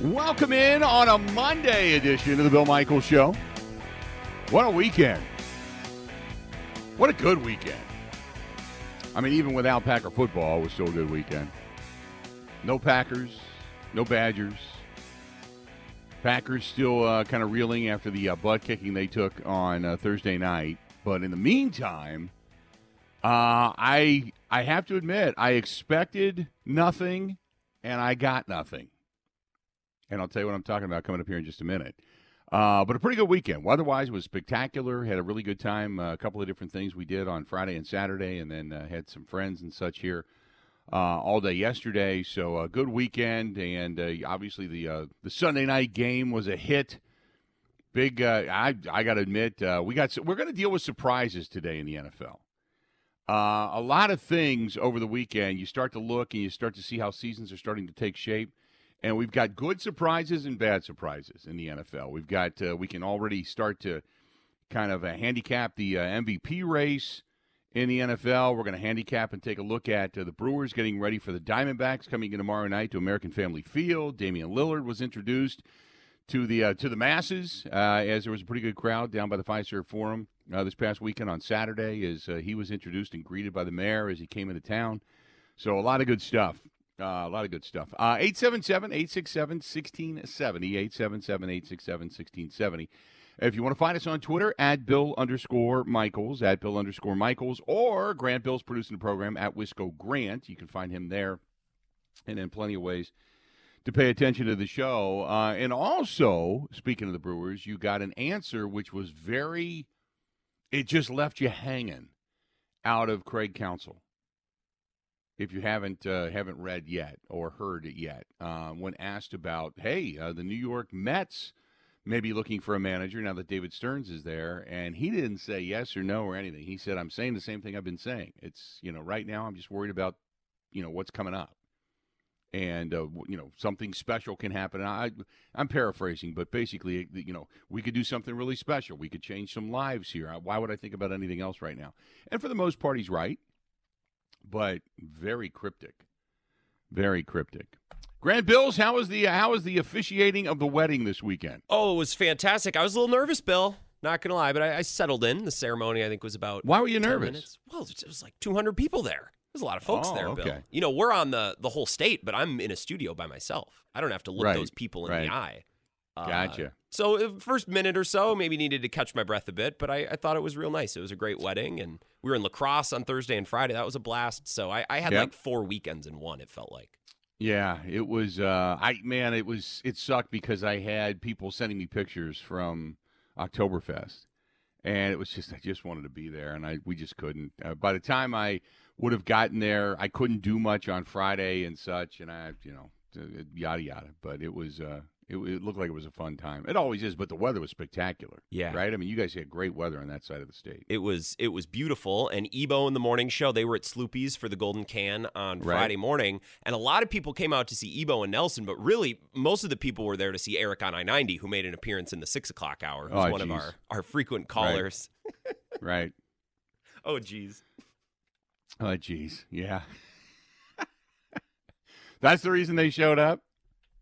Welcome in on a Monday edition of the Bill Michaels Show. What a weekend. What a good weekend. I mean, even without Packer football, it was still a good weekend. No Packers, no Badgers. Packers still uh, kind of reeling after the uh, butt kicking they took on uh, Thursday night. But in the meantime, uh, I I have to admit I expected nothing, and I got nothing. And I'll tell you what I'm talking about coming up here in just a minute. Uh, but a pretty good weekend. Weather-wise, was spectacular. Had a really good time. Uh, a couple of different things we did on Friday and Saturday, and then uh, had some friends and such here uh, all day yesterday. So a good weekend, and uh, obviously the uh, the Sunday night game was a hit. Big. I I got to admit, we got we're going to deal with surprises today in the NFL. a lot of things over the weekend. You start to look and you start to see how seasons are starting to take shape. And we've got good surprises and bad surprises in the NFL. We've got uh, we can already start to kind of uh, handicap the uh, MVP race in the NFL. We're going to handicap and take a look at uh, the Brewers getting ready for the Diamondbacks coming in tomorrow night to American Family Field. Damian Lillard was introduced to the uh, to the masses uh, as there was a pretty good crowd down by the Fiserv Forum this past weekend on Saturday as he was introduced and greeted by the mayor as he came into town. So a lot of good stuff. Uh, a lot of good stuff. Uh, 877 867 1670. 877 867 1670. If you want to find us on Twitter, at Bill underscore Michaels, at Bill underscore Michaels, or Grant Bill's producing the program at Wisco Grant. You can find him there and in plenty of ways to pay attention to the show. Uh, and also, speaking of the Brewers, you got an answer which was very, it just left you hanging out of Craig Counsell if you haven't uh, haven't read yet or heard it yet, uh, when asked about, hey, uh, the New York Mets may be looking for a manager now that David Stearns is there, and he didn't say yes or no or anything. He said, "I'm saying the same thing I've been saying. It's you know right now I'm just worried about you know what's coming up." And uh, you know something special can happen. I, I'm paraphrasing, but basically, you know, we could do something really special. We could change some lives here. Why would I think about anything else right now? And for the most part, he's right but very cryptic. Very cryptic. Grant Bills, how was the how was the officiating of the wedding this weekend? Oh, it was fantastic. I was a little nervous, Bill. Not gonna lie, but I, I settled in. The ceremony, I think, was about. Why were you nervous? Minutes. Well, it was like 200 people there. There's a lot of folks oh, there, okay. Bill. You know, we're on the the whole state, but I'm in a studio by myself. I don't have to look right, those people in right. the eye. Gotcha. Uh, so uh, first minute or so, maybe needed to catch my breath a bit, but I, I, thought it was real nice. It was a great wedding, and we were in La Crosse on Thursday and Friday. That was a blast. So I, I had yep. like four weekends in one. It felt like. Yeah, it was. Uh, I man, it was. It sucked because I had people sending me pictures from Oktoberfest, and it was just I just wanted to be there, and I we just couldn't. Uh, by the time I would have gotten there, I couldn't do much on Friday and such, and I, you know, yada yada. But it was. Uh, it, it, looked like it was a fun time. It always is, but the weather was spectacular. Yeah, right. I mean, you guys had great weather on that side of the state. It was it was beautiful. And Ebo in the morning show, they were at Sloopy's for the Golden Can on right. Friday morning, and a lot of people came out to see Ebo and Nelson. But really, most of the people were there to see Eric on I ninety, who made an appearance in the six o'clock hour. Who's oh, one geez. of our our frequent callers. Right. right. Oh, geez. Oh, geez. Yeah. That's the reason they showed up.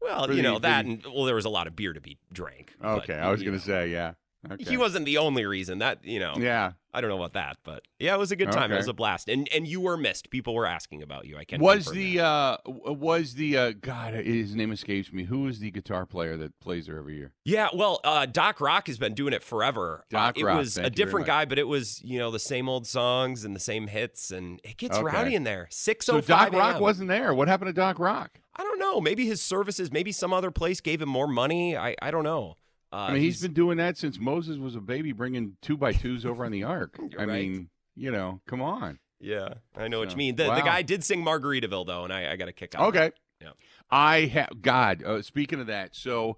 Well, you know that, and well, there was a lot of beer to be drank. Okay, but, I was going to say, yeah. Okay. He wasn't the only reason. That you know, yeah. I don't know about that, but yeah, it was a good time. Okay. It was a blast, and and you were missed. People were asking about you. I can't. Was the uh was the uh God? His name escapes me. Who is the guitar player that plays there every year? Yeah, well, uh, Doc Rock has been doing it forever. Doc uh, it Rock, was a different guy, but it was you know the same old songs and the same hits, and it gets Okay. rowdy in there. Six So oh Doc. Rock wasn't there. What happened to Doc Rock? I don't know. Maybe his services. Maybe some other place gave him more money. I I don't know. Uh, I mean, he's been doing that since Moses was a baby, bringing two by twos over on the ark. I right. mean, you know, come on. Yeah, I know what you mean. The, wow. the guy did sing Margaritaville though, and I, I got a kick out. Okay. Yeah. I have God. Uh, speaking of that, so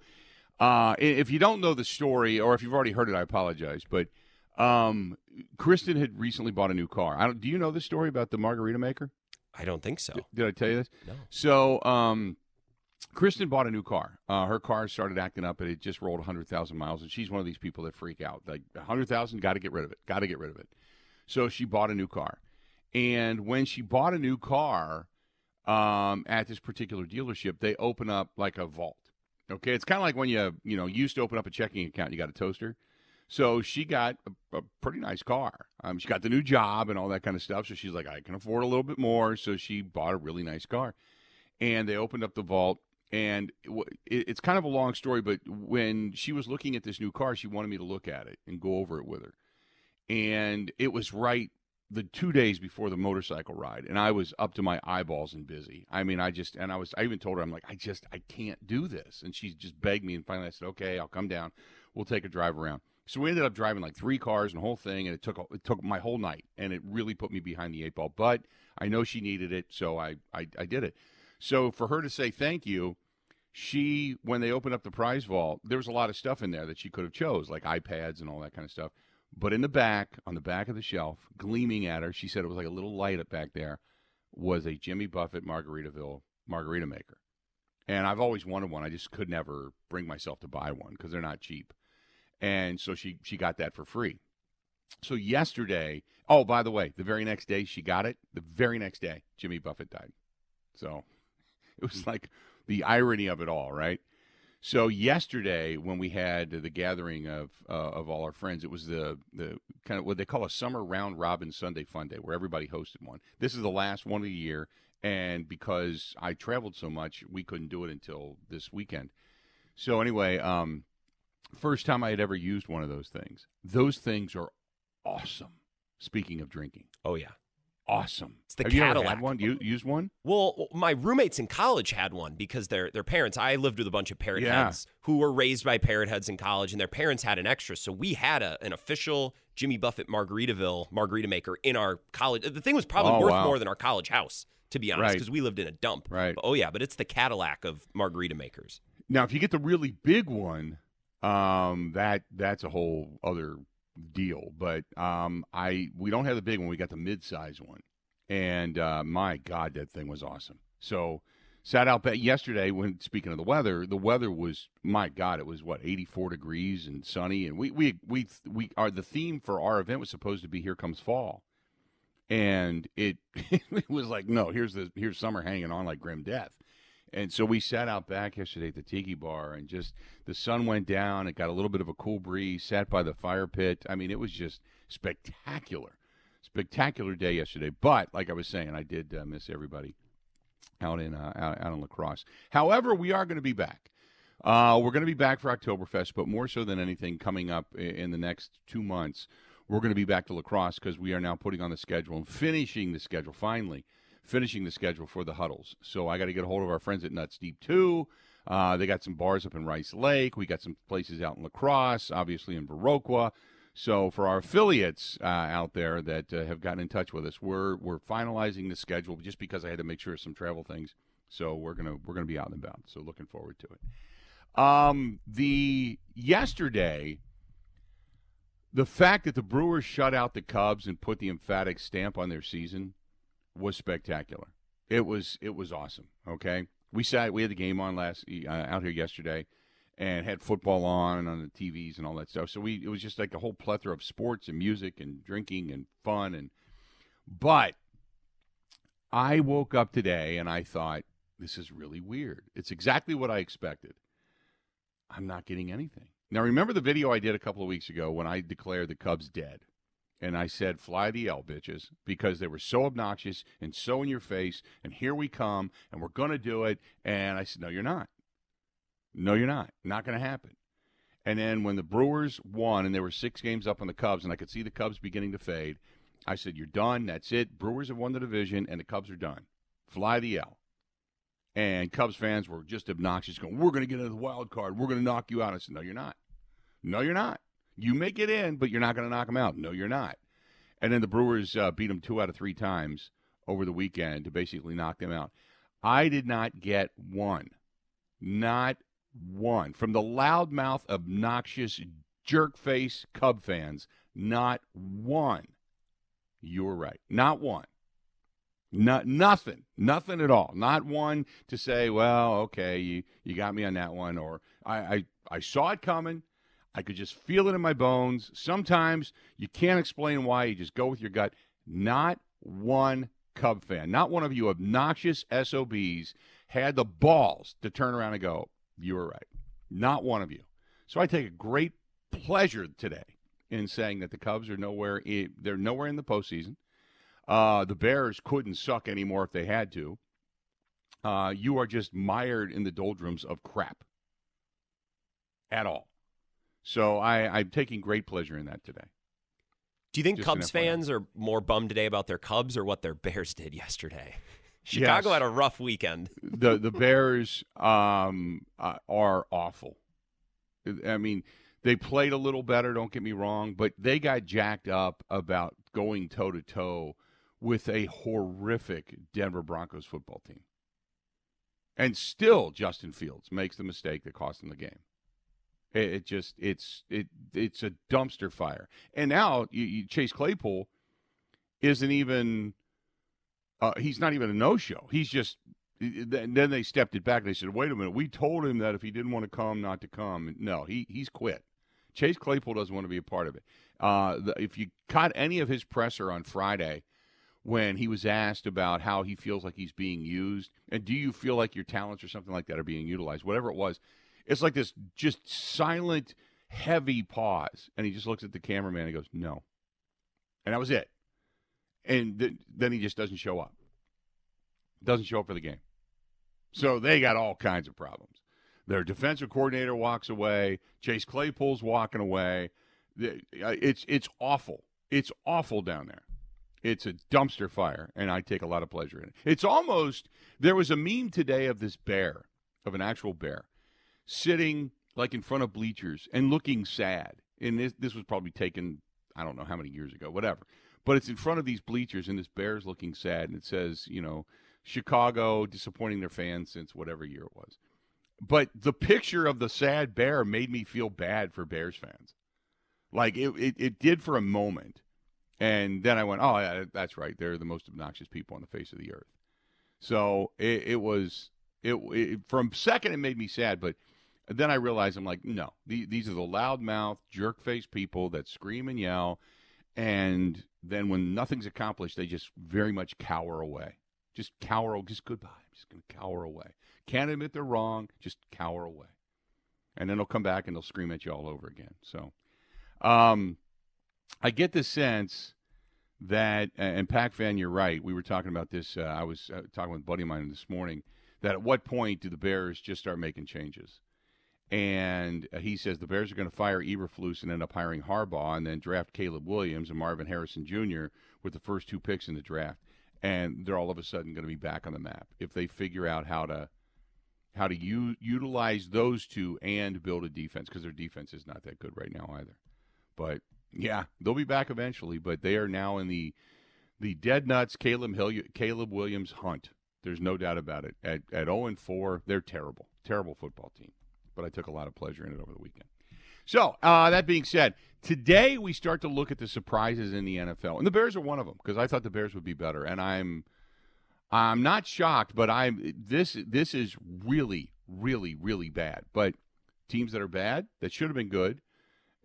uh, if you don't know the story, or if you've already heard it, I apologize. But um, Kristen had recently bought a new car. I don't. Do you know the story about the margarita maker? I don't think so. D- Did I tell you this? No. So, um, Kristen bought a new car. Uh, her car started acting up, and it just rolled 100,000 miles. And she's one of these people that freak out. Like, 100,000, got to get rid of it. Got to get rid of it. So she bought a new car. And when she bought a new car um, at this particular dealership, they open up like a vault. Okay, it's kind of like when you you know used to open up a checking account, you got a toaster. So she got a, a pretty nice car. Um, she got the new job and all that kind of stuff. So she's like, I can afford a little bit more. So she bought a really nice car, and they opened up the vault. And it's kind of a long story, but when she was looking at this new car, she wanted me to look at it and go over it with her. And it was right the two days before the motorcycle ride, and I was up to my eyeballs and busy. I mean, I just and I was I even told her I'm like I just I can't do this, and she just begged me, and finally I said, okay, I'll come down. We'll take a drive around. So we ended up driving like three cars and the whole thing, and it took it took my whole night, and it really put me behind the eight ball. But I know she needed it, so I I, I did it. So for her to say thank you, she when they opened up the prize vault, there was a lot of stuff in there that she could have chose, like iPads and all that kind of stuff. But in the back, on the back of the shelf, gleaming at her, she said it was like a little light up back there, was a Jimmy Buffett Margaritaville margarita maker. And I've always wanted one. I just could never bring myself to buy one because they're not cheap. And so she she got that for free. So yesterday, oh by the way, the very next day she got it. The very next day, Jimmy Buffett died. So it was like the irony of it all, right? So yesterday, when we had the gathering of uh, of all our friends, it was the the kind of what they call a summer round robin Sunday fun day, where everybody hosted one. This is the last one of the year, and because I traveled so much, we couldn't do it until this weekend. So anyway, um, first time I had ever used one of those things. Those things are awesome. Speaking of drinking, oh yeah, awesome. It's the Have Cadillac. You had one? You used one? Well, my roommates in college had one because their their parents. I lived with a bunch of parrot Yeah. heads who were raised by parrot heads in college, and their parents had an extra. So we had a, an official Jimmy Buffett Margaritaville margarita maker in our college. The thing was probably Oh, worth wow. more than our college house, to be honest, Right. because we lived in a dump. Right. But, oh yeah, but it's the Cadillac of margarita makers. Now, if you get the really big one, um, that that's a whole other deal. But um, I we don't have the big one. We got the mid-size one, and uh, my God, that thing was awesome. So sat out back yesterday. When speaking of the weather, the weather was my God. It was what 84 degrees and sunny, and we we we we are the theme for our event was supposed to be "Here Comes Fall." And it, it was like no, here's the here's summer hanging on like grim death. And so we sat out back yesterday at the tiki bar and just the sun went down. It got a little bit of a cool breeze, sat by the fire pit. I mean, it was just spectacular. Spectacular day yesterday. But like I was saying, I did uh, miss everybody out in uh, out, out in La Crosse. However, we are going to be back. Uh, we're going to be back for Oktoberfest, but more so than anything, coming up in the next two months, we're going to be back to La Crosse because we are now putting on the schedule and finishing the schedule finally finishing the schedule for the huddles. So I got to get a hold of our friends at Nuts Deep too. Uh, they got some bars up in Rice Lake. We got some places out in La Crosse, obviously in Viroqua. So for our affiliates uh, out there that uh, have gotten in touch with us, we're we're finalizing the schedule just because I had to make sure of some travel things. So we're gonna we're gonna be out and about. So looking forward to it. Um, the yesterday, the fact that the Brewers shut out the Cubs and put the emphatic stamp on their season was spectacular. It was it was awesome. Okay, we sat we had the game on last uh, out here yesterday, and had football on on the TVs and all that stuff. So we it was just like a whole plethora of sports and music and drinking and fun and. But I woke up today and I thought this is really weird. It's exactly what I expected. I'm not getting anything. Now remember the video I did a couple of weeks ago when I declared the Cubs dead and I said, "Fly the L, bitches," because they were so obnoxious and so in your face. And here we come, and we're going to do it. And I said, "No, you're not. No, you're not. Not going to happen." And then when the Brewers won, and there were six games up on the Cubs, and I could see the Cubs beginning to fade, I said, "You're done. That's it. Brewers have won the division, and the Cubs are done. Fly the L." And Cubs fans were just obnoxious, going, "We're going to get into the wild card. We're going to knock you out." I said, "No, you're not. No, you're not." You may get in, but you're not going to knock them out. No, you're not. And then the Brewers uh, beat them two out of three times over the weekend to basically knock them out. I did not get one, not one from the loudmouth, obnoxious, jerk face Cub fans. Not one. You were right. Not one. Not nothing. Nothing at all. Not one to say, well, okay, you, you got me on that one, or I, I, I saw it coming. I could just feel it in my bones. Sometimes you can't explain why. You just go with your gut. Not one Cub fan, not one of you obnoxious SOBs had the balls to turn around and go, you were right. Not one of you. So I take a great pleasure today in saying that the Cubs are nowhere. In, they're nowhere in the postseason. Uh, the Bears couldn't suck anymore if they had to. Uh, you are just mired in the doldrums of crap. At all. So I, I'm taking great pleasure in that today. Do you think Just Cubs fans are more bummed today about their Cubs or what their Bears did yesterday? Chicago Yes. had a rough weekend. the the Bears um, uh, are awful. I mean, they played a little better. Don't get me wrong, but they got jacked up about going toe to toe with a horrific Denver Broncos football team, and still Justin Fields makes the mistake that cost them the game. It, just it's it it's a dumpster fire. And now you, you, Chase Claypool isn't even uh, he's not even a no show. He's just then then they stepped it back. They said, "Wait a minute, we told him that if he didn't want to come, not to come." No, he he's quit. Chase Claypool doesn't want to be a part of it. Uh, the, if you caught any of his presser on Friday when he was asked about how he feels like he's being used, and do you feel like your talents or something like that are being utilized, whatever it was, it's like this just silent, heavy pause, and he just looks at the cameraman and goes, "No," and that was it. And th- then he just doesn't show up. Doesn't show up for the game. So they got all kinds of problems. Their defensive coordinator walks away. Chase Claypool's walking away. Uh, It's it's awful. It's awful down there. It's a dumpster fire, and I take a lot of pleasure in it. It's almost there was a meme today of this bear, of an actual bear, sitting like in front of bleachers and looking sad. And this this was probably taken I don't know how many years ago, whatever. But it's in front of these bleachers, and this bear's looking sad, and it says, you know, Chicago disappointing their fans since whatever year it was. But the picture of the sad bear made me feel bad for Bears fans. Like it, it, it did for a moment. And then I went, oh, yeah, that's right. They're the most obnoxious people on the face of the earth. So it, it was, it, it from second, it made me sad. But then I realized I'm like, no, the, these are the loudmouth, jerk faced people that scream and yell. And then when nothing's accomplished, they just very much cower away. Just cower, just goodbye. I'm just going to cower away. Can't admit they're wrong, just cower away. And then they'll come back and they'll scream at you all over again. So um, I get the sense that, and Pac fan, you're right. We were talking about this. Uh, I was uh, talking with a buddy of mine this morning that at what point do the Bears just start making changes? And uh, he says the Bears are going to fire Eberflus and end up hiring Harbaugh and then draft Caleb Williams and Marvin Harrison Jr. with the first two picks in the draft. And they're all of a sudden going to be back on the map if they figure out how to how to u- utilize those two and build a defense because their defense is not that good right now either. But yeah, they'll be back eventually. But they are now in the the dead nuts Caleb Hill, Caleb Williams hunt. There's no doubt about it. At at 0 and 4, they're terrible, terrible football team. But I took a lot of pleasure in it over the weekend. So uh, that being said, today we start to look at the surprises in the NFL, and the Bears are one of them because I thought the Bears would be better, and I'm I'm not shocked, but I'm this this is really really really bad. But teams that are bad that should have been good,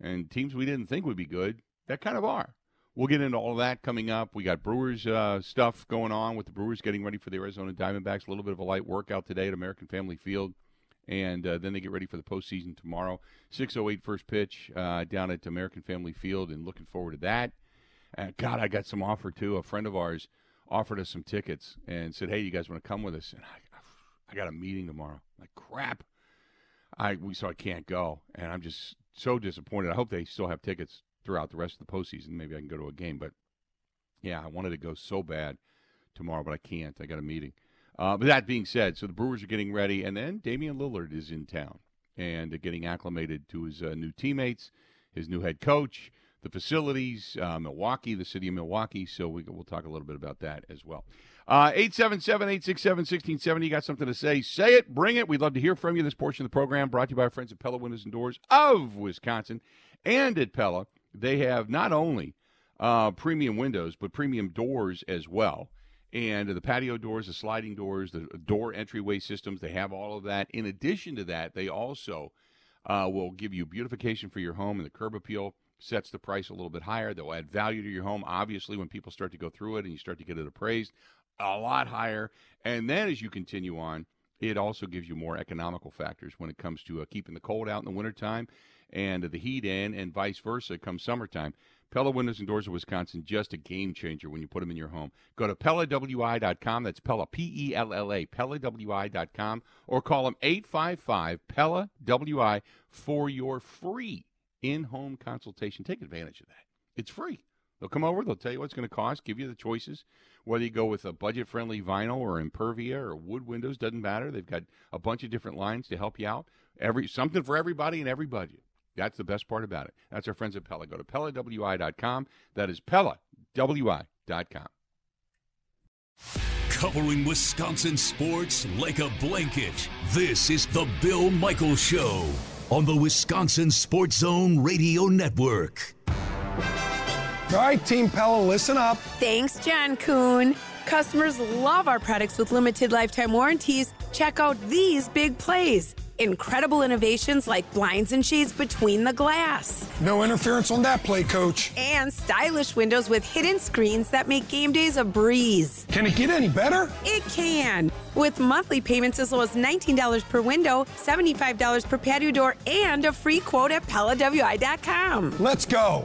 and teams we didn't think would be good that kind of are. We'll get into all of that coming up. We got Brewers uh, stuff going on with the Brewers getting ready for the Arizona Diamondbacks. A little bit of a light workout today at American Family Field and uh, then they get ready for the postseason tomorrow. 6:08 first pitch uh, down at American Family Field, and looking forward to that. Uh, God, I got some offer too. A friend of ours offered us some tickets and said, "Hey, you guys want to come with us?" And I, I got a meeting tomorrow. Like crap, I we so I can't go, and I'm just so disappointed. I hope they still have tickets throughout the rest of the postseason. Maybe I can go to a game, but yeah, I wanted to go so bad tomorrow, but I can't. I got a meeting. Uh, but that being said, so the Brewers are getting ready, and then Damian Lillard is in town and getting acclimated to his uh, new teammates, his new head coach, the facilities, uh, Milwaukee, the city of Milwaukee. So we, we'll talk a little bit about that as well. Uh, 877 867 1670. You got something to say? Say it, bring it. We'd love to hear from you. This portion of the program brought to you by our friends at Pella Windows and Doors of Wisconsin. And at Pella, they have not only uh, premium windows, but premium doors as well and the patio doors, the sliding doors, the door entryway systems. They have all of that. In addition to that, they also uh, will give you beautification for your home, and the curb appeal sets the price a little bit higher. They'll add value to your home. Obviously, when people start to go through it and you start to get it appraised, a lot higher. And then as you continue on, it also gives you more economical factors when it comes to uh, keeping the cold out in the wintertime and the heat in, and vice versa come summertime. Pella Windows and Doors of Wisconsin, just a game changer when you put them in your home. Go to PellaWI.com. That's Pella, P E L L A, PellaWI.com, or call them 855 Pella WI for your free in home consultation. Take advantage of that. It's free. They'll come over, they'll tell you what it's going to cost, give you the choices. Whether you go with a budget friendly vinyl or Impervia or wood windows, doesn't matter. They've got a bunch of different lines to help you out. Every Something for everybody and every budget. That's the best part about it. That's our friends at Pella. Go to PellaWI.com. That is PellaWI.com. Covering Wisconsin sports like a blanket. This is the Bill Michaels Show on the Wisconsin Sports Zone Radio Network. All right, Team Pella, listen up. Thanks, John Kuhn. Customers love our products with limited lifetime warranties. Check out these big plays. Incredible innovations like blinds and shades between the glass. No interference on that play, coach. And stylish windows with hidden screens that make game days a breeze. Can it get any better? It can. With monthly payments as low as $19 per window, $75 per patio door, and a free quote at PellaWI.com. Let's go.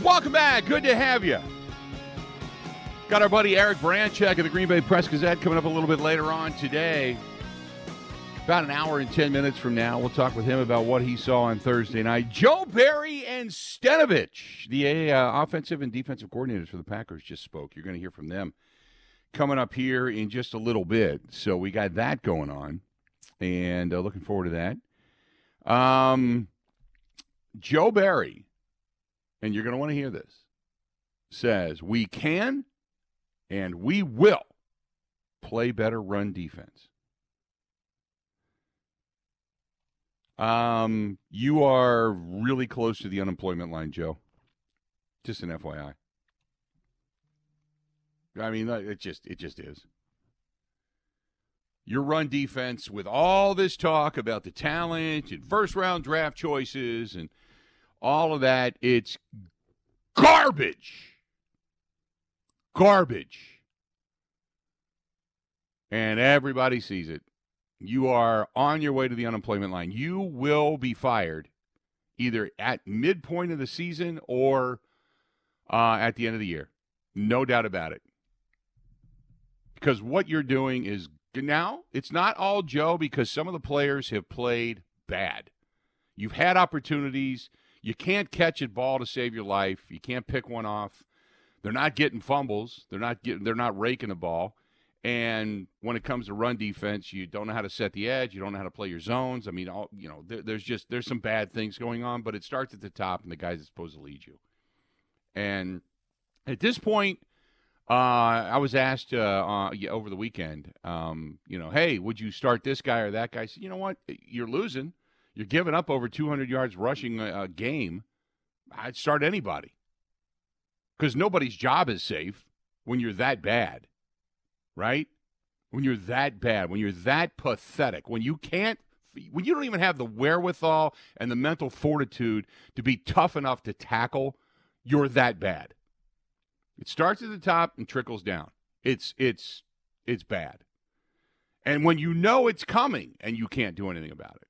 Welcome back. Good to have you. Got our buddy Eric Baranczyk of the Green Bay Press Gazette coming up a little bit later on today. About an hour and 10 minutes from now, we'll talk with him about what he saw on Thursday night. Joe Barry and Stenavich, the uh, offensive and defensive coordinators for the Packers, just spoke. You're going to hear from them coming up here in just a little bit. So we got that going on, and uh, looking forward to that. Um, Joe Barry and you're going to want to hear this, says we can and we will play better run defense. Um, you are really close to the unemployment line, Joe. Just an FYI. I mean, it just it just is. Your run defense with all this talk about the talent and first round draft choices and all of that. It's garbage. Garbage. And everybody sees it. You are on your way to the unemployment line. You will be fired either at midpoint of the season or uh, at the end of the year. No doubt about it. Because what you're doing is now, it's not all Joe because some of the players have played bad. You've had opportunities. You can't catch a ball to save your life. You can't pick one off. They're not getting fumbles. They're not getting. They're not raking the ball. And when it comes to run defense, you don't know how to set the edge. You don't know how to play your zones. I mean, all, you know, there, there's just there's some bad things going on. But it starts at the top, and the guys that's supposed to lead you. And at this point, uh, I was asked uh, uh, over the weekend, um, you know, hey, would you start this guy or that guy? I said, you know what, you're losing. You're giving up over 200 yards rushing a, a game. I'd start anybody because nobody's job is safe when you're that bad, right? When you're that bad, when you're that pathetic, when you can't, when you don't even have the wherewithal and the mental fortitude to be tough enough to tackle, you're that bad. It starts at the top and trickles down. It's it's it's bad. And when you know it's coming and you can't do anything about it.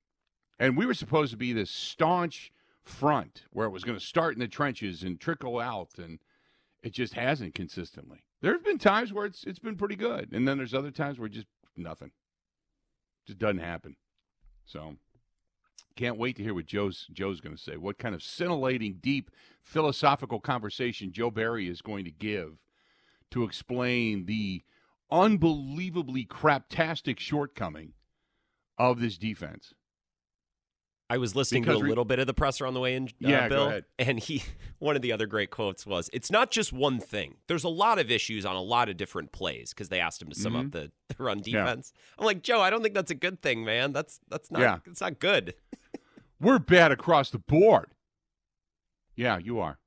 And we were supposed to be this staunch front where it was going to start in the trenches and trickle out, and it just hasn't consistently. There's been times where it's it's been pretty good, and then there's other times where just nothing, just doesn't happen. So Can't wait to hear what Joe's Joe's going to say. What kind of scintillating, deep philosophical conversation Joe Barry is going to give to explain the unbelievably craptastic shortcoming of this defense. I was listening Because to a little bit of the presser on the way in, uh, Yeah, Bill, and he one of the other great quotes was, "It's not just one thing. There's a lot of issues on a lot of different plays." Because they asked him to sum up the, the run Mm-hmm. Yeah. defense. I'm like, Joe, I don't think that's a good thing, man. That's that's not Yeah. it's not good. We're bad across the board. Yeah, you are.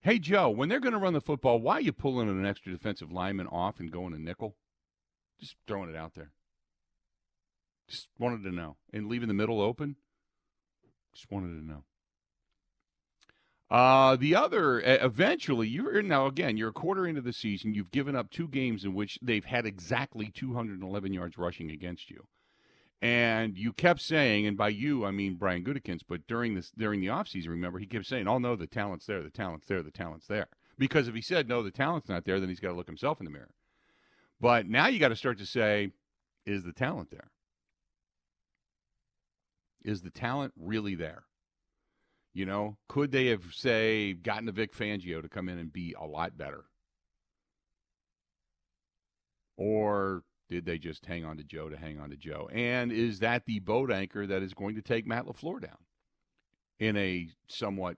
Hey, Joe, when they're going to run the football, why are you pulling an extra defensive lineman off and going to nickel? Just throwing it out there. Just wanted to know. And leaving the middle open? Just wanted to know. Uh, the other, eventually, you're now again, you're a quarter into the season. You've given up two games in which they've had exactly 211 yards rushing against you. And you kept saying, and by you I mean Brian Gutekunst, but during this during the offseason, remember, he kept saying, Oh no, the talent's there, the talent's there, the talent's there. Because if he said no, the talent's not there, then he's got to look himself in the mirror. But now you got to start to say, Is the talent there? Is the talent really there? You know, could they have, say, gotten a Vic Fangio to come in and be a lot better? Or did they just hang on to Joe to hang on to Joe? And is that the boat anchor that is going to take Matt LaFleur down in a somewhat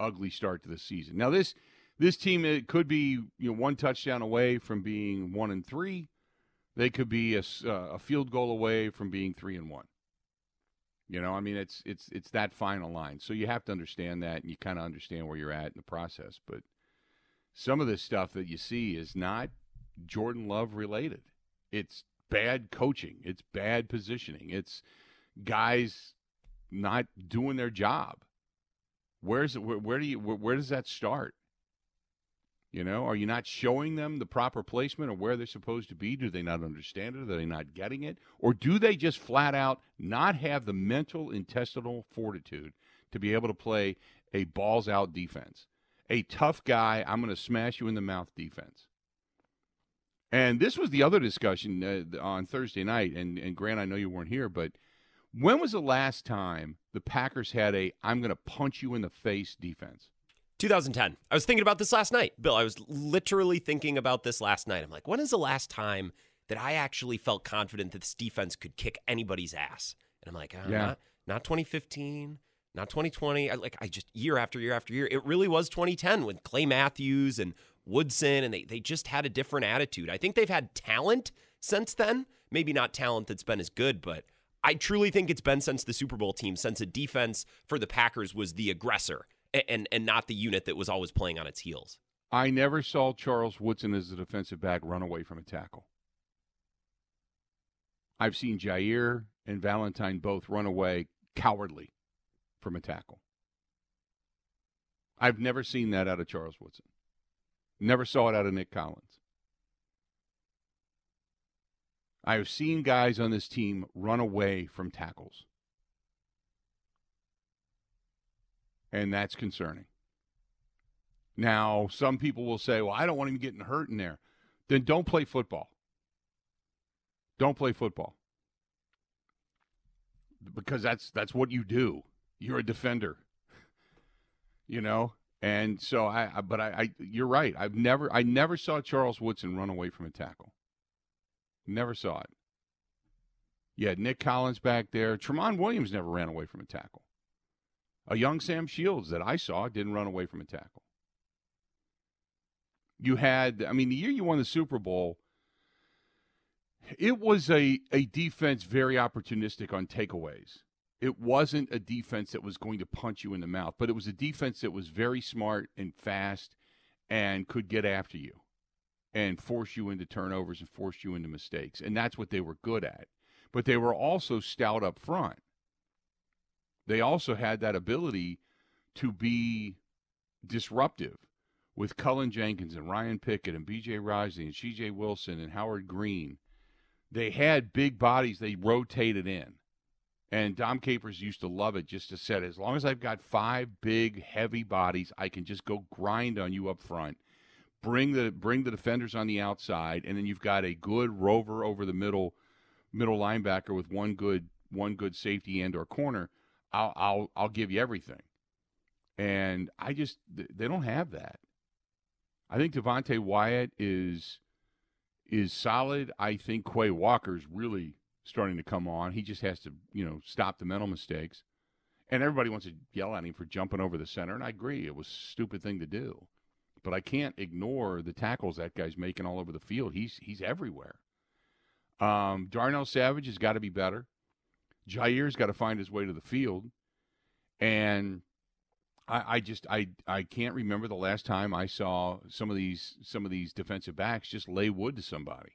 ugly start to the season? Now this this team it could be you know one touchdown away from being one and three. They could be a, uh, a field goal away from being three and one. You know, I mean, it's it's it's that final line. So you have to understand that, and you kind of understand where you're at in the process. But some of this stuff that you see is not Jordan Love related. It's bad coaching. It's bad positioning. It's guys not doing their job. Where's? Where, where do you? Where, where does that start? You know, are you not showing them the proper placement or where they're supposed to be? Do they not understand it? Are they not getting it? Or do they just flat out not have the mental intestinal fortitude to be able to play a balls out defense? A tough guy, I'm going to smash you in the mouth defense. And this was the other discussion uh, on Thursday night. And, and Grant, I know you weren't here, but when was the last time the Packers had a I'm going to punch you in the face defense? 2010. I was thinking about this last night, Bill. I was literally thinking about this last night. I'm like, when is the last time that I actually felt confident that this defense could kick anybody's ass? And I'm like, uh, Yeah. not, not 2015, not 2020. I, like, I just year after year after year. It really was 2010 with Clay Matthews and Woodson, and they they just had a different attitude. I think they've had talent since then. Maybe not talent that's been as good, but I truly think it's been since the Super Bowl team, since a defense for the Packers was the aggressor and and not the unit that was always playing on its heels. I never saw Charles Woodson as a defensive back run away from a tackle. I've seen Jaire and Valentine both run away cowardly from a tackle. I've never seen that out of Charles Woodson. Never saw it out of Nick Collins. I have seen guys on this team run away from tackles. And that's concerning. Now, some people will say, well, I don't want him getting hurt in there. Then don't play football. Don't play football. Because that's that's what you do. You're a defender. You know? And so I, I but I, I you're right. I've never I never saw Charles Woodson run away from a tackle. Never saw it. You had Nick Collins back there. Tramon Williams never ran away from a tackle. A young Sam Shields that I saw didn't run away from a tackle. You had, I mean, the year you won the Super Bowl, it was a, a defense very opportunistic on takeaways. It wasn't a defense that was going to punch you in the mouth, but it was a defense that was very smart and fast and could get after you and force you into turnovers and force you into mistakes. And that's what they were good at. But they were also stout up front. They also had that ability to be disruptive with Cullen Jenkins and Ryan Pickett and B.J. Raji and C.J. Wilson and Howard Green. They had big bodies they rotated in. And Dom Capers used to love it just to said, as long as I've got five big, heavy bodies, I can just go grind on you up front. Bring the bring the defenders on the outside, and then you've got a good rover over the middle middle linebacker with one good one good safety and or corner, I'll I'll I'll give you everything. And I just they don't have that. I think Devonte Wyatt is is solid. I think Quay Walker's really starting to come on. He just has to, you know, stop the mental mistakes. And everybody wants to yell at him for jumping over the center, and I agree. It was a stupid thing to do. But I can't ignore the tackles that guy's making all over the field. He's he's everywhere. Um, Darnell Savage has got to be better. Jaire's got to find his way to the field. And I, I just I I can't remember the last time I saw some of these some of these defensive backs just lay wood to somebody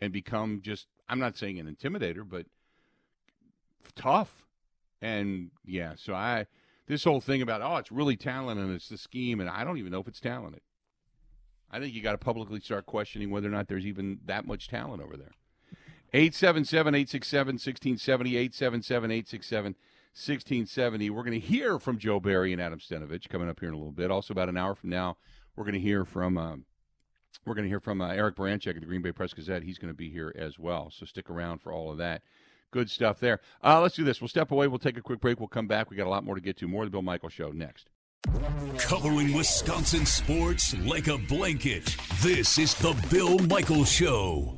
and become just I'm not saying an intimidator, but tough. And yeah, so I this whole thing about oh it's really talented and it's the scheme and I don't even know if it's talented. I think you got to publicly start questioning whether or not there's even that much talent over there. 877 867 1670 877 867 1670. We're going to hear from Joe Barry and Adam Stenavich coming up here in a little bit. Also, about an hour from now, we're going to hear from uh, we're going to hear from uh, Eric Baranczyk of the Green Bay Press Gazette. He's going to be here as well. So stick around for all of that. Good stuff there. Uh, let's do this. We'll step away. We'll take a quick break. We'll come back. We got a lot more to get to. More of the Bill Michael Show next. Covering Wisconsin sports like a blanket. This is the Bill Michael Show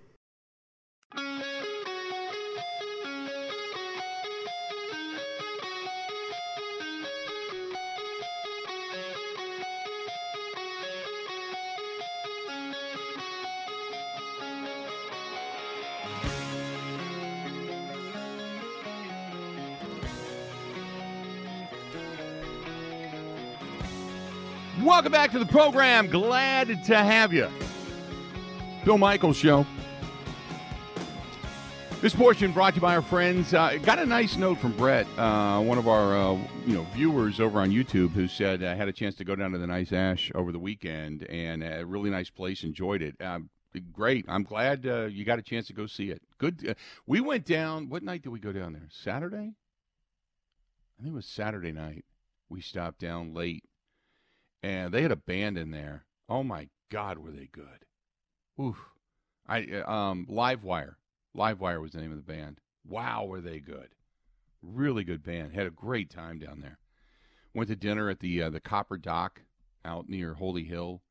Welcome back to the program. Glad to have you. Bill Michaels Show. This portion brought to you by our friends. Uh, got a nice note from Brett, uh, one of our uh, you know viewers over on YouTube, who said I had a chance to go down to the Nice Ash over the weekend and a really nice place. Enjoyed it. Uh, great. I'm glad uh, you got a chance to go see it. Good. we went down. What night did we go down there? Saturday. I think it was Saturday night. We stopped down late and they had a band in there. Oh my God, were they good? Oof. I um Livewire. Livewire was the name of the band. Wow, were they good? Really good band. Had a great time down there. Went to dinner at the uh, the Copper Dock out near Holy Hill,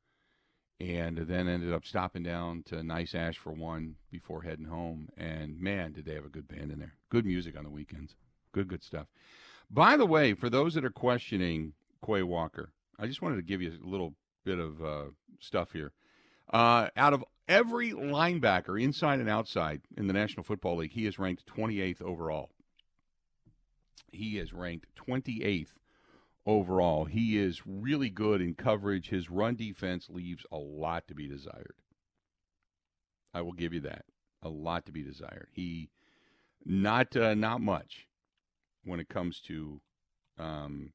and then ended up stopping down to Nice Ash for one before heading home. And man, did they have a good band in there. Good music on the weekends. Good, good stuff. By the way, for those that are questioning Quay Walker, I just wanted to give you a little bit of uh, stuff here. Uh, out of every linebacker, inside and outside, in the National Football League, he is ranked 28th overall. He is ranked 28th overall. He is really good in coverage. His run defense leaves a lot to be desired. I will give you that. A lot to be desired. He not uh, not much when it comes to um,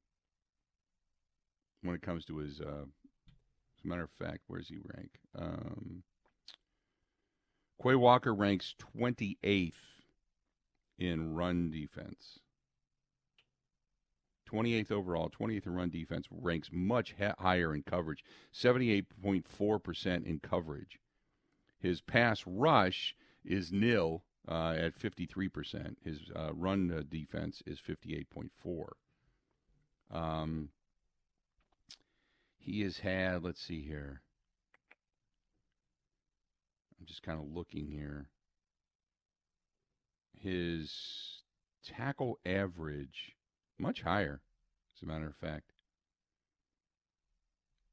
when it comes to his. Uh, as a matter of fact, where's he rank? Um, Quay Walker ranks 28th in run defense. 28th overall, 28th in run defense, ranks much ha- higher in coverage, 78.4% in coverage. His pass rush is nil uh, at 53%. His uh, run uh, defense is 58.4. Um, he has had, let's see here. I'm just kind of looking here. His tackle average, much higher, as a matter of fact,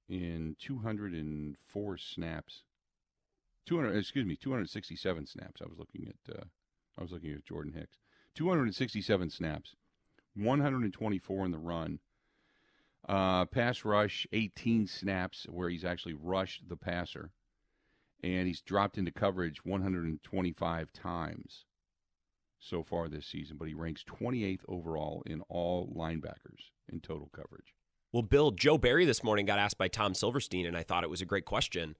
in 204 snaps. 200, excuse me, 267 snaps. I was looking at, uh, I was looking at Jordan Hicks. 267 snaps, 124 in the run, uh, pass rush, 18 snaps where he's actually rushed the passer. And he's dropped into coverage 125 times so far this season, but he ranks 28th overall in all linebackers in total coverage. Well, Bill, Joe Barry this morning got asked by Tom Silverstein, and I thought it was a great question.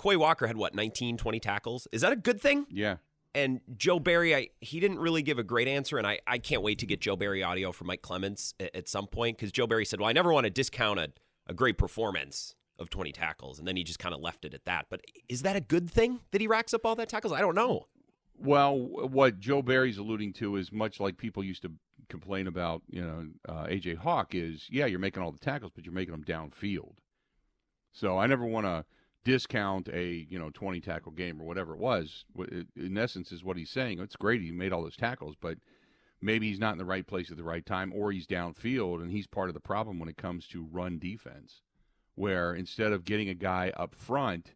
Quay Walker had what, 19, 20 tackles? Is that a good thing? Yeah. And Joe Barry, I, he didn't really give a great answer, and I, I can't wait to get Joe Barry audio from Mike Clements at, at some point because Joe Barry said, "Well, I never want to discount a, a great performance of 20 tackles, and then he just kind of left it at that. But is that a good thing that he racks up all that tackles? I don't know. Well, what Joe Barry's alluding to is much like people used to complain about, you know, uh, AJ Hawk is, yeah, you're making all the tackles, but you're making them downfield. So I never want to discount a you know 20 tackle game or whatever it was. In essence, is what he's saying. It's great he made all those tackles, but maybe he's not in the right place at the right time, or he's downfield, and he's part of the problem when it comes to run defense, where instead of getting a guy up front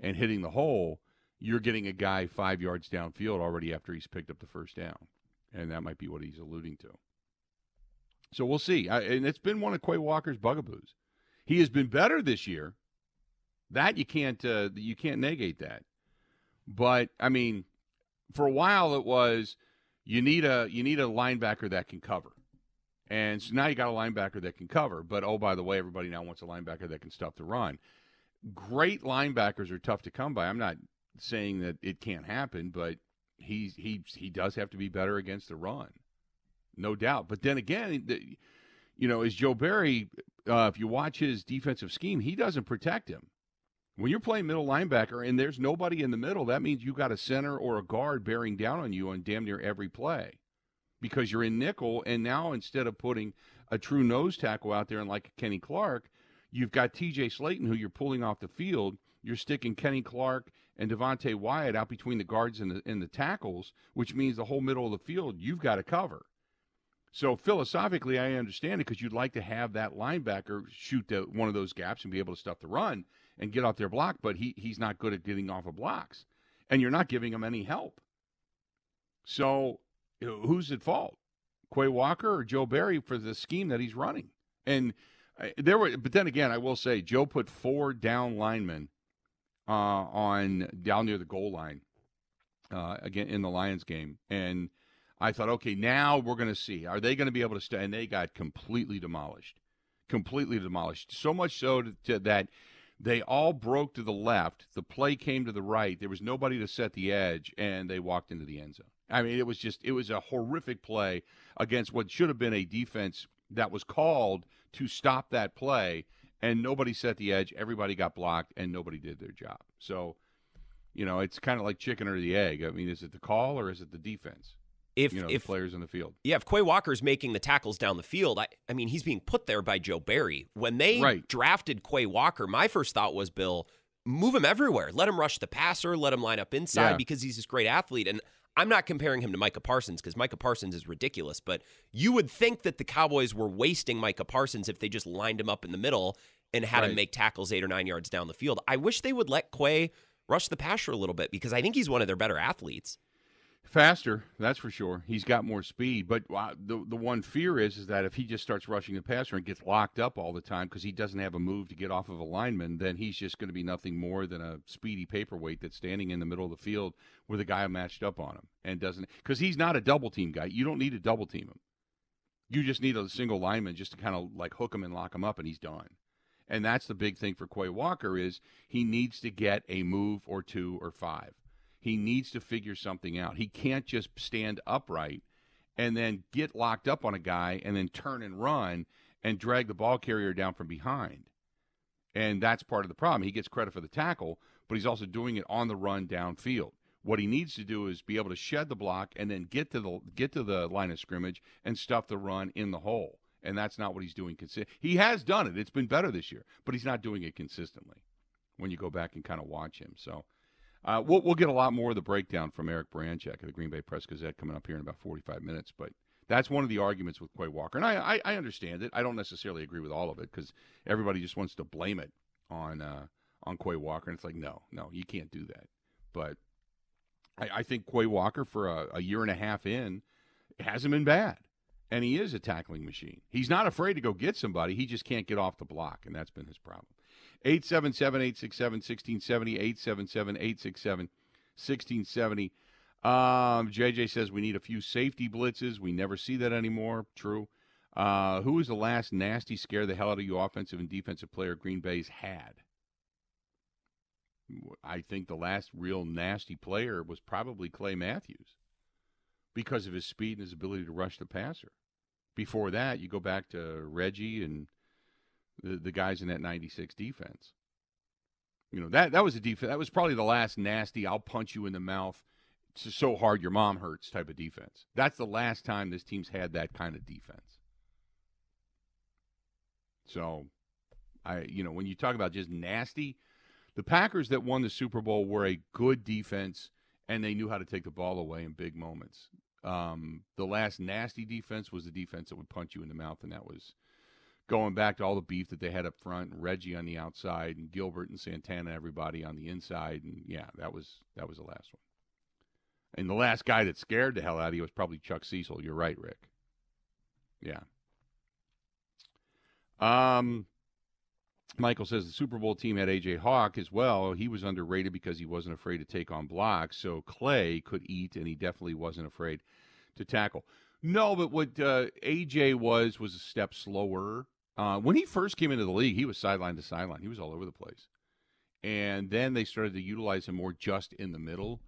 and hitting the hole, you're getting a guy five yards downfield already after he's picked up the first down, and that might be what he's alluding to. So we'll see, I, and it's been one of Quay Walker's bugaboos. He has been better this year. That you can't uh, you can't negate that. But I mean, for a while it was you need a you need a linebacker that can cover. And so now you got a linebacker that can cover, but oh by the way, everybody now wants a linebacker that can stop the run. Great linebackers are tough to come by. I'm not saying that it can't happen, but he's he he does have to be better against the run, no doubt. But then again, the, you know, is Joe Barry? Uh, if you watch his defensive scheme, he doesn't protect him. When you're playing middle linebacker and there's nobody in the middle, that means you've got a center or a guard bearing down on you on damn near every play because you're in nickel. And now instead of putting a true nose tackle out there and like Kenny Clark, you've got TJ Slaton who you're pulling off the field. You're sticking Kenny Clark and Devonte Wyatt out between the guards and the, and the tackles, which means the whole middle of the field you've got to cover. So philosophically, I understand it because you'd like to have that linebacker shoot the, one of those gaps and be able to stuff the run and get off their block, but he, he's not good at getting off of blocks. And you're not giving him any help. So who's at fault? Quay Walker or Joe Barry for the scheme that he's running? And uh, there were, but then again, I will say Joe put four down linemen uh, on down near the goal line uh, again in the Lions game, and I thought, okay, now we're going to see are they going to be able to stay? And they got completely demolished, completely demolished. So much so to, to that they all broke to the left. The play came to the right. There was nobody to set the edge, and they walked into the end zone. I mean, it was just it was a horrific play against what should have been a defense that was called to stop that play, and nobody set the edge. Everybody got blocked, and nobody did their job. So, you know, it's kind of like chicken or the egg. I mean, is it the call or is it the defense? If you know, if players in the field. Yeah, if Quay Walker's making the tackles down the field, I, I mean he's being put there by Joe Barry. When they right. drafted Quay Walker, my first thought was Bill, move him everywhere. Let him rush the passer, let him line up inside yeah. because he's this great athlete. And I'm not comparing him to Micah Parsons because Micah Parsons is ridiculous, but you would think that the Cowboys were wasting Micah Parsons if they just lined him up in the middle and had right. him make tackles eight or nine yards down the field. I wish they would let Quay rush the passer a little bit because I think he's one of their better athletes. Faster, that's for sure. He's got more speed, but uh, the the one fear is is that if he just starts rushing the passer and gets locked up all the time because he doesn't have a move to get off of a lineman, then he's just going to be nothing more than a speedy paperweight that's standing in the middle of the field with a guy matched up on him and doesn't because he's not a double team guy. You don't need to double team him. You just need a single lineman just to kind of like hook him and lock him up, and he's done. And that's the big thing for Quay Walker is he needs to get a move or two or five he needs to figure something out. He can't just stand upright and then get locked up on a guy and then turn and run and drag the ball carrier down from behind. And that's part of the problem. He gets credit for the tackle, but he's also doing it on the run downfield. What he needs to do is be able to shed the block and then get to the get to the line of scrimmage and stuff the run in the hole. And that's not what he's doing. Consi- he has done it. It's been better this year, but he's not doing it consistently. When you go back and kind of watch him, so uh, we'll, we'll get a lot more of the breakdown from Eric Baranczyk of the Green Bay Press Gazette coming up here in about 45 minutes. But that's one of the arguments with Quay Walker. And I, I, I understand it. I don't necessarily agree with all of it because everybody just wants to blame it on, uh, on Quay Walker. And it's like, no, no, you can't do that. But I, I think Quay Walker, for a, a year and a half in, hasn't been bad. And he is a tackling machine. He's not afraid to go get somebody. He just can't get off the block. And that's been his problem. 877 867 1670. 877 867 1670. Um, JJ says we need a few safety blitzes. We never see that anymore. True. Uh, who was the last nasty scare the hell out of you offensive and defensive player Green Bay's had? I think the last real nasty player was probably Clay Matthews because of his speed and his ability to rush the passer. Before that, you go back to Reggie and the, the guys in that 96 defense. You know that that was a defense. That was probably the last nasty. I'll punch you in the mouth. It's so hard your mom hurts type of defense. That's the last time this team's had that kind of defense. So, I you know when you talk about just nasty, the Packers that won the Super Bowl were a good defense and they knew how to take the ball away in big moments. Um, the last nasty defense was the defense that would punch you in the mouth, and that was going back to all the beef that they had up front, and Reggie on the outside, and Gilbert and Santana, everybody on the inside, and yeah, that was that was the last one. And the last guy that scared the hell out of you was probably Chuck Cecil. You're right, Rick. Yeah. Um, Michael says the Super Bowl team had AJ Hawk as well. He was underrated because he wasn't afraid to take on blocks. So Clay could eat, and he definitely wasn't afraid to tackle. No, but what uh, AJ was was a step slower. Uh, when he first came into the league, he was sideline to sideline. He was all over the place. And then they started to utilize him more just in the middle,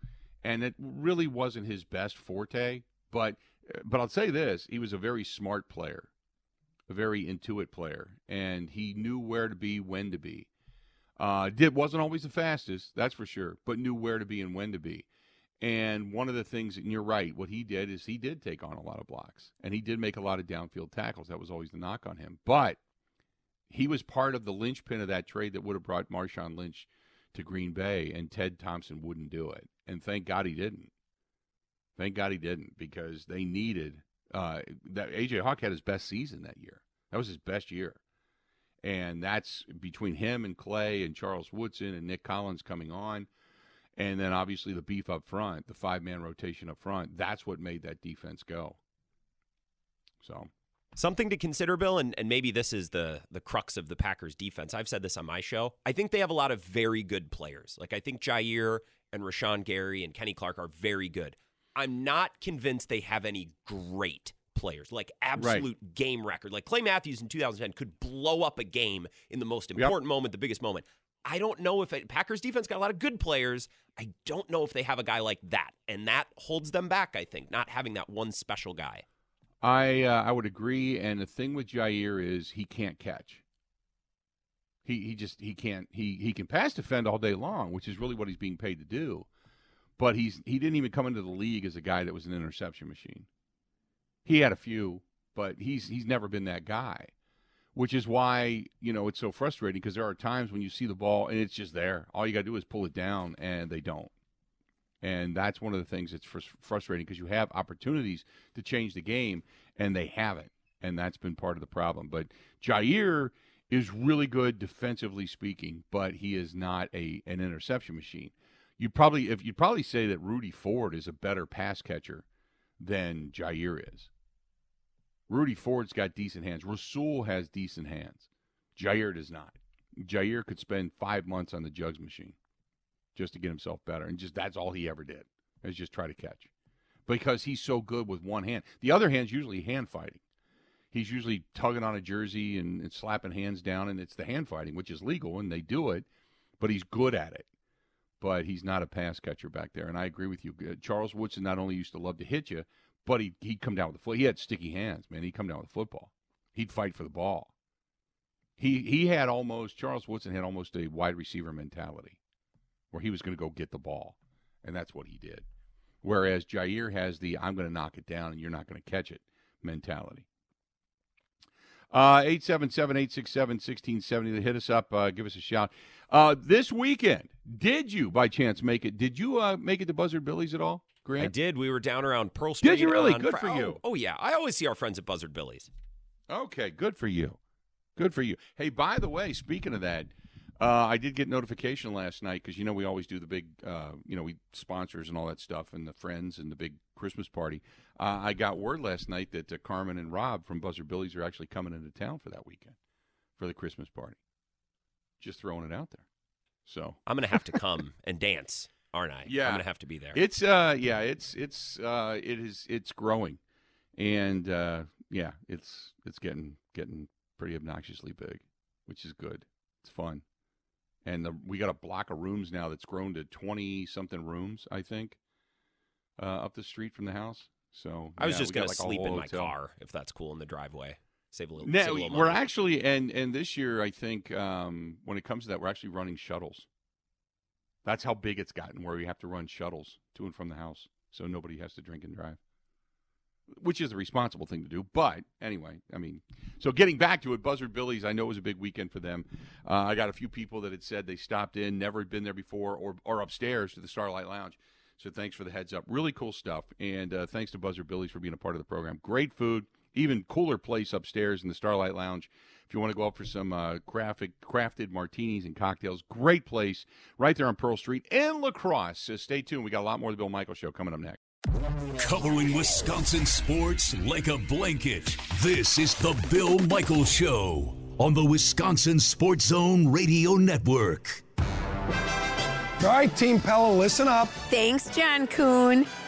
and it really wasn't his best forte. But but I'll say this: he was a very smart player a very intuitive player, and he knew where to be, when to be. Uh, did wasn't always the fastest, that's for sure, but knew where to be and when to be. And one of the things, and you're right, what he did is he did take on a lot of blocks, and he did make a lot of downfield tackles. That was always the knock on him, but he was part of the linchpin of that trade that would have brought Marshawn Lynch to Green Bay, and Ted Thompson wouldn't do it. And thank God he didn't. Thank God he didn't because they needed uh, that AJ Hawk had his best season that year. That was his best year. And that's between him and Clay and Charles Woodson and Nick Collins coming on. And then obviously the beef up front, the five man rotation up front. That's what made that defense go. So Something to consider, Bill, and, and maybe this is the the crux of the Packers defense. I've said this on my show. I think they have a lot of very good players. Like I think Jaire and Rashan Gary and Kenny Clark are very good. I'm not convinced they have any great players, like absolute right. game record. Like Clay Matthews in 2010 could blow up a game in the most important yep. moment, the biggest moment. I don't know if it, Packers defense got a lot of good players. I don't know if they have a guy like that, and that holds them back. I think not having that one special guy. I uh, I would agree. And the thing with Jaire is he can't catch. He he just he can't he he can pass defend all day long, which is really what he's being paid to do. But he's he didn't even come into the league as a guy that was an interception machine. He had a few, but he's he's never been that guy. Which is why, you know, it's so frustrating because there are times when you see the ball and it's just there. All you got to do is pull it down and they don't. And that's one of the things that's frustrating because you have opportunities to change the game and they haven't. And that's been part of the problem. But Jaire is really good defensively speaking, but he is not a an interception machine. You probably if you'd probably say that Rudy Ford is a better pass catcher than Jaire is. Rudy Ford's got decent hands. Rasul has decent hands. Jaire does not. Jaire could spend five months on the jugs machine just to get himself better, and just that's all he ever did is just try to catch because he's so good with one hand. The other hand's usually hand fighting. He's usually tugging on a jersey and, and slapping hands down, and it's the hand fighting, which is legal, and they do it, but he's good at it. But he's not a pass catcher back there, and I agree with you. Charles Woodson not only used to love to hit you, but he, he'd come down with the foot. He had sticky hands, man. He'd come down with the football. He'd fight for the ball. He he had almost Charles Woodson had almost a wide receiver mentality, where he was going to go get the ball, and that's what he did. Whereas Jaire has the I'm going to knock it down and you're not going to catch it mentality. Uh, 877 867 1670. Hit us up. Uh, give us a shout. Uh, this weekend, did you by chance make it? Did you uh, make it to Buzzard Billy's at all? Grant? I did. We were down around Pearl Street. Did you really? Good fr- for you. Oh, oh, yeah. I always see our friends at Buzzard Billy's. Okay, good for you. Good for you. Hey, by the way, speaking of that, uh, I did get notification last night because you know we always do the big, uh, you know, we sponsors and all that stuff, and the friends and the big Christmas party. Uh, I got word last night that uh, Carmen and Rob from Buzzard Billy's are actually coming into town for that weekend for the Christmas party. Just throwing it out there. So I'm gonna have to come and dance aren't I? Yeah, I'm gonna have to be there. It's uh, yeah, it's it's uh, it is it's growing, and uh, yeah, it's it's getting getting pretty obnoxiously big, which is good. It's fun, and the, we got a block of rooms now that's grown to twenty something rooms, I think, uh, up the street from the house. So I was yeah, just gonna like sleep in my hotel. car if that's cool in the driveway. Save a little. Now, save a little we're actually and and this year I think um, when it comes to that we're actually running shuttles That's how big it's gotten, where we have to run shuttles to and from the house, so nobody has to drink and drive. Which is a responsible thing to do, but anyway, I mean, so getting back to it, Buzzard Billy's, I know it was a big weekend for them. Uh, I got a few people that had said they stopped in, never had been there before, or or upstairs to the Starlight Lounge. So thanks for the heads up. Really cool stuff, and uh, thanks to Buzzard Billy's for being a part of the program. Great food, even cooler place upstairs in the Starlight Lounge. If you want to go up for some uh, graphic crafted martinis and cocktails, great place right there on Pearl Street in La Crosse. So stay tuned. We got a lot more of the Bill Michael Show coming up next. Covering Wisconsin sports like a blanket. This is the Bill Michael Show on the Wisconsin Sports Zone Radio Network. All right, Team Pella, listen up. Thanks, John Kuhn.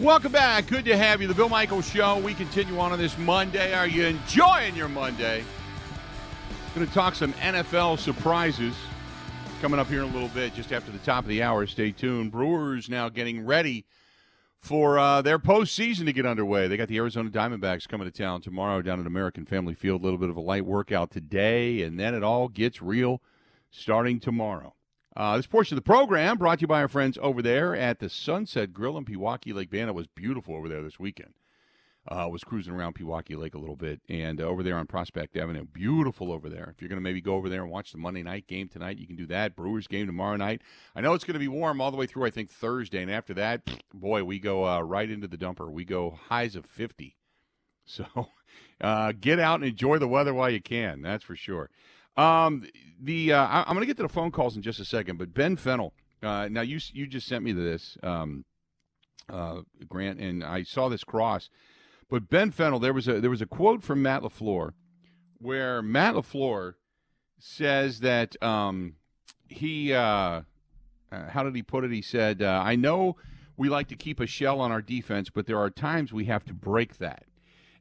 Welcome back. Good to have you. The Bill Michaels Show. We continue on on this Monday. Are you enjoying your Monday? Going to talk some NFL surprises coming up here in a little bit, just after the top of the hour. Stay tuned. Brewers now getting ready for uh, their postseason to get underway. They got the Arizona Diamondbacks coming to town tomorrow down at American Family Field. A little bit of a light workout today, and then it all gets real starting tomorrow. Uh, this portion of the program brought to you by our friends over there at the Sunset Grill in Pewaukee Lake Band. It was beautiful over there this weekend. Uh, was cruising around Pewaukee Lake a little bit, and uh, over there on Prospect Avenue, beautiful over there. If you're going to maybe go over there and watch the Monday night game tonight, you can do that. Brewers game tomorrow night. I know it's going to be warm all the way through. I think Thursday, and after that, boy, we go uh, right into the dumper. We go highs of 50. So uh, get out and enjoy the weather while you can. That's for sure. Um, the uh, I, am going to get to the phone calls in just a second, but Ben Fennell. Uh, now you you just sent me this, um, uh, Grant, and I saw this cross. But Ben Fennell, there was a there was a quote from Matt LaFleur, where Matt LaFleur says that um, he uh, uh, how did he put it? He said, uh, "I know we like to keep a shell on our defense, but there are times we have to break that."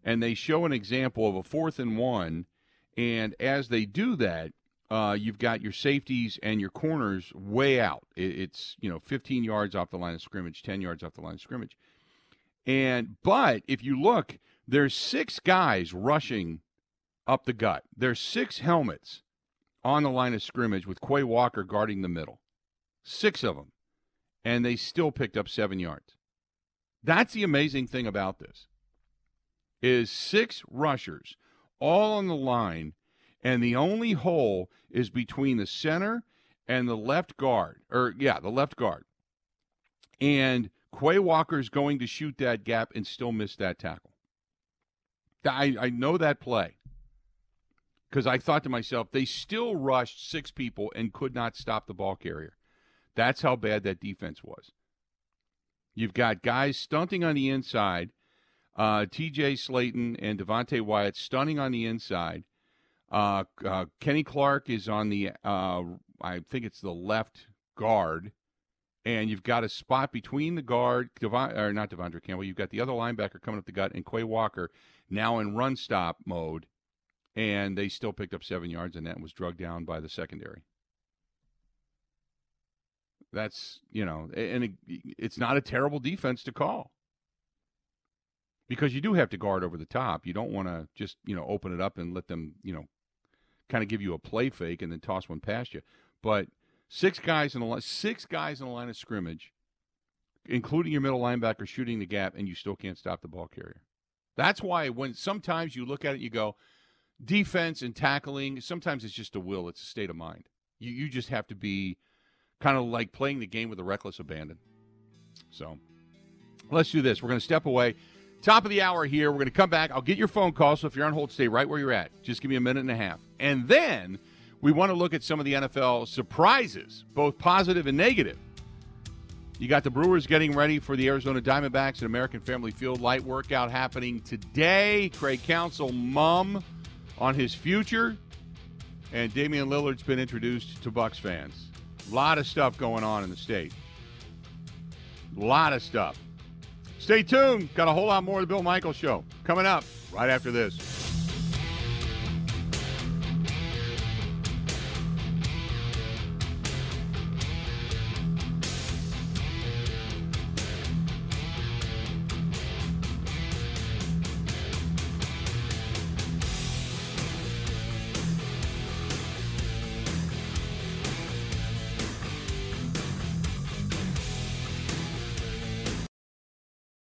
And they show an example of a fourth and one and as they do that, uh, you've got your safeties and your corners way out. It's you know 15 yards off the line of scrimmage, 10 yards off the line of scrimmage. And but if you look, there's six guys rushing up the gut. There's six helmets on the line of scrimmage with Quay Walker guarding the middle. Six of them. And they still picked up 7 yards. That's the amazing thing about this. Is six rushers all on the line, and the only hole is between the center and the left guard, or yeah, the left guard. And Quay Walker's going to shoot that gap and still miss that tackle. I, I know that play because I thought to myself, they still rushed six people and could not stop the ball carrier. That's how bad that defense was. You've got guys stunting on the inside uh, T.J. Slaton and Devonte Wyatt stunning on the inside. Uh, uh, Kenny Clark is on the, uh, I think it's the left guard, and you've got a spot between the guard, Devon, or not De'Vondre Campbell. You've got the other linebacker coming up the gut, and Quay Walker now in run stop mode, and they still picked up seven yards, and that was drugged down by the secondary. That's you know, and it, it's not a terrible defense to call because you do have to guard over the top. You don't want to just you know open it up and let them you know kind of give you a play fake and then toss one past you. But six guys in the line, six guys in the line of scrimmage, including your middle linebacker shooting the gap, and you still can't stop the ball carrier. That's why when sometimes you look at it, you go, defense and tackling, sometimes it's just a will, it's a state of mind. You, you just have to be kind of like playing the game with a reckless abandon. So let's do this. We're going to step away. Top of the hour here. We're going to come back. I'll get your phone call. So if you're on hold, stay right where you're at. Just give me a minute and a half. And then we want to look at some of the NFL surprises, both positive and negative. You got the Brewers getting ready for the Arizona Diamondbacks at American Family Field light workout happening today. Craig Counsell mum on his future, and Damian Lillard's been introduced to Bucks fans. A lot of stuff going on in the state. A lot of stuff. Stay tuned. Got a whole lot more of the Bill Michaels Show coming up right after this.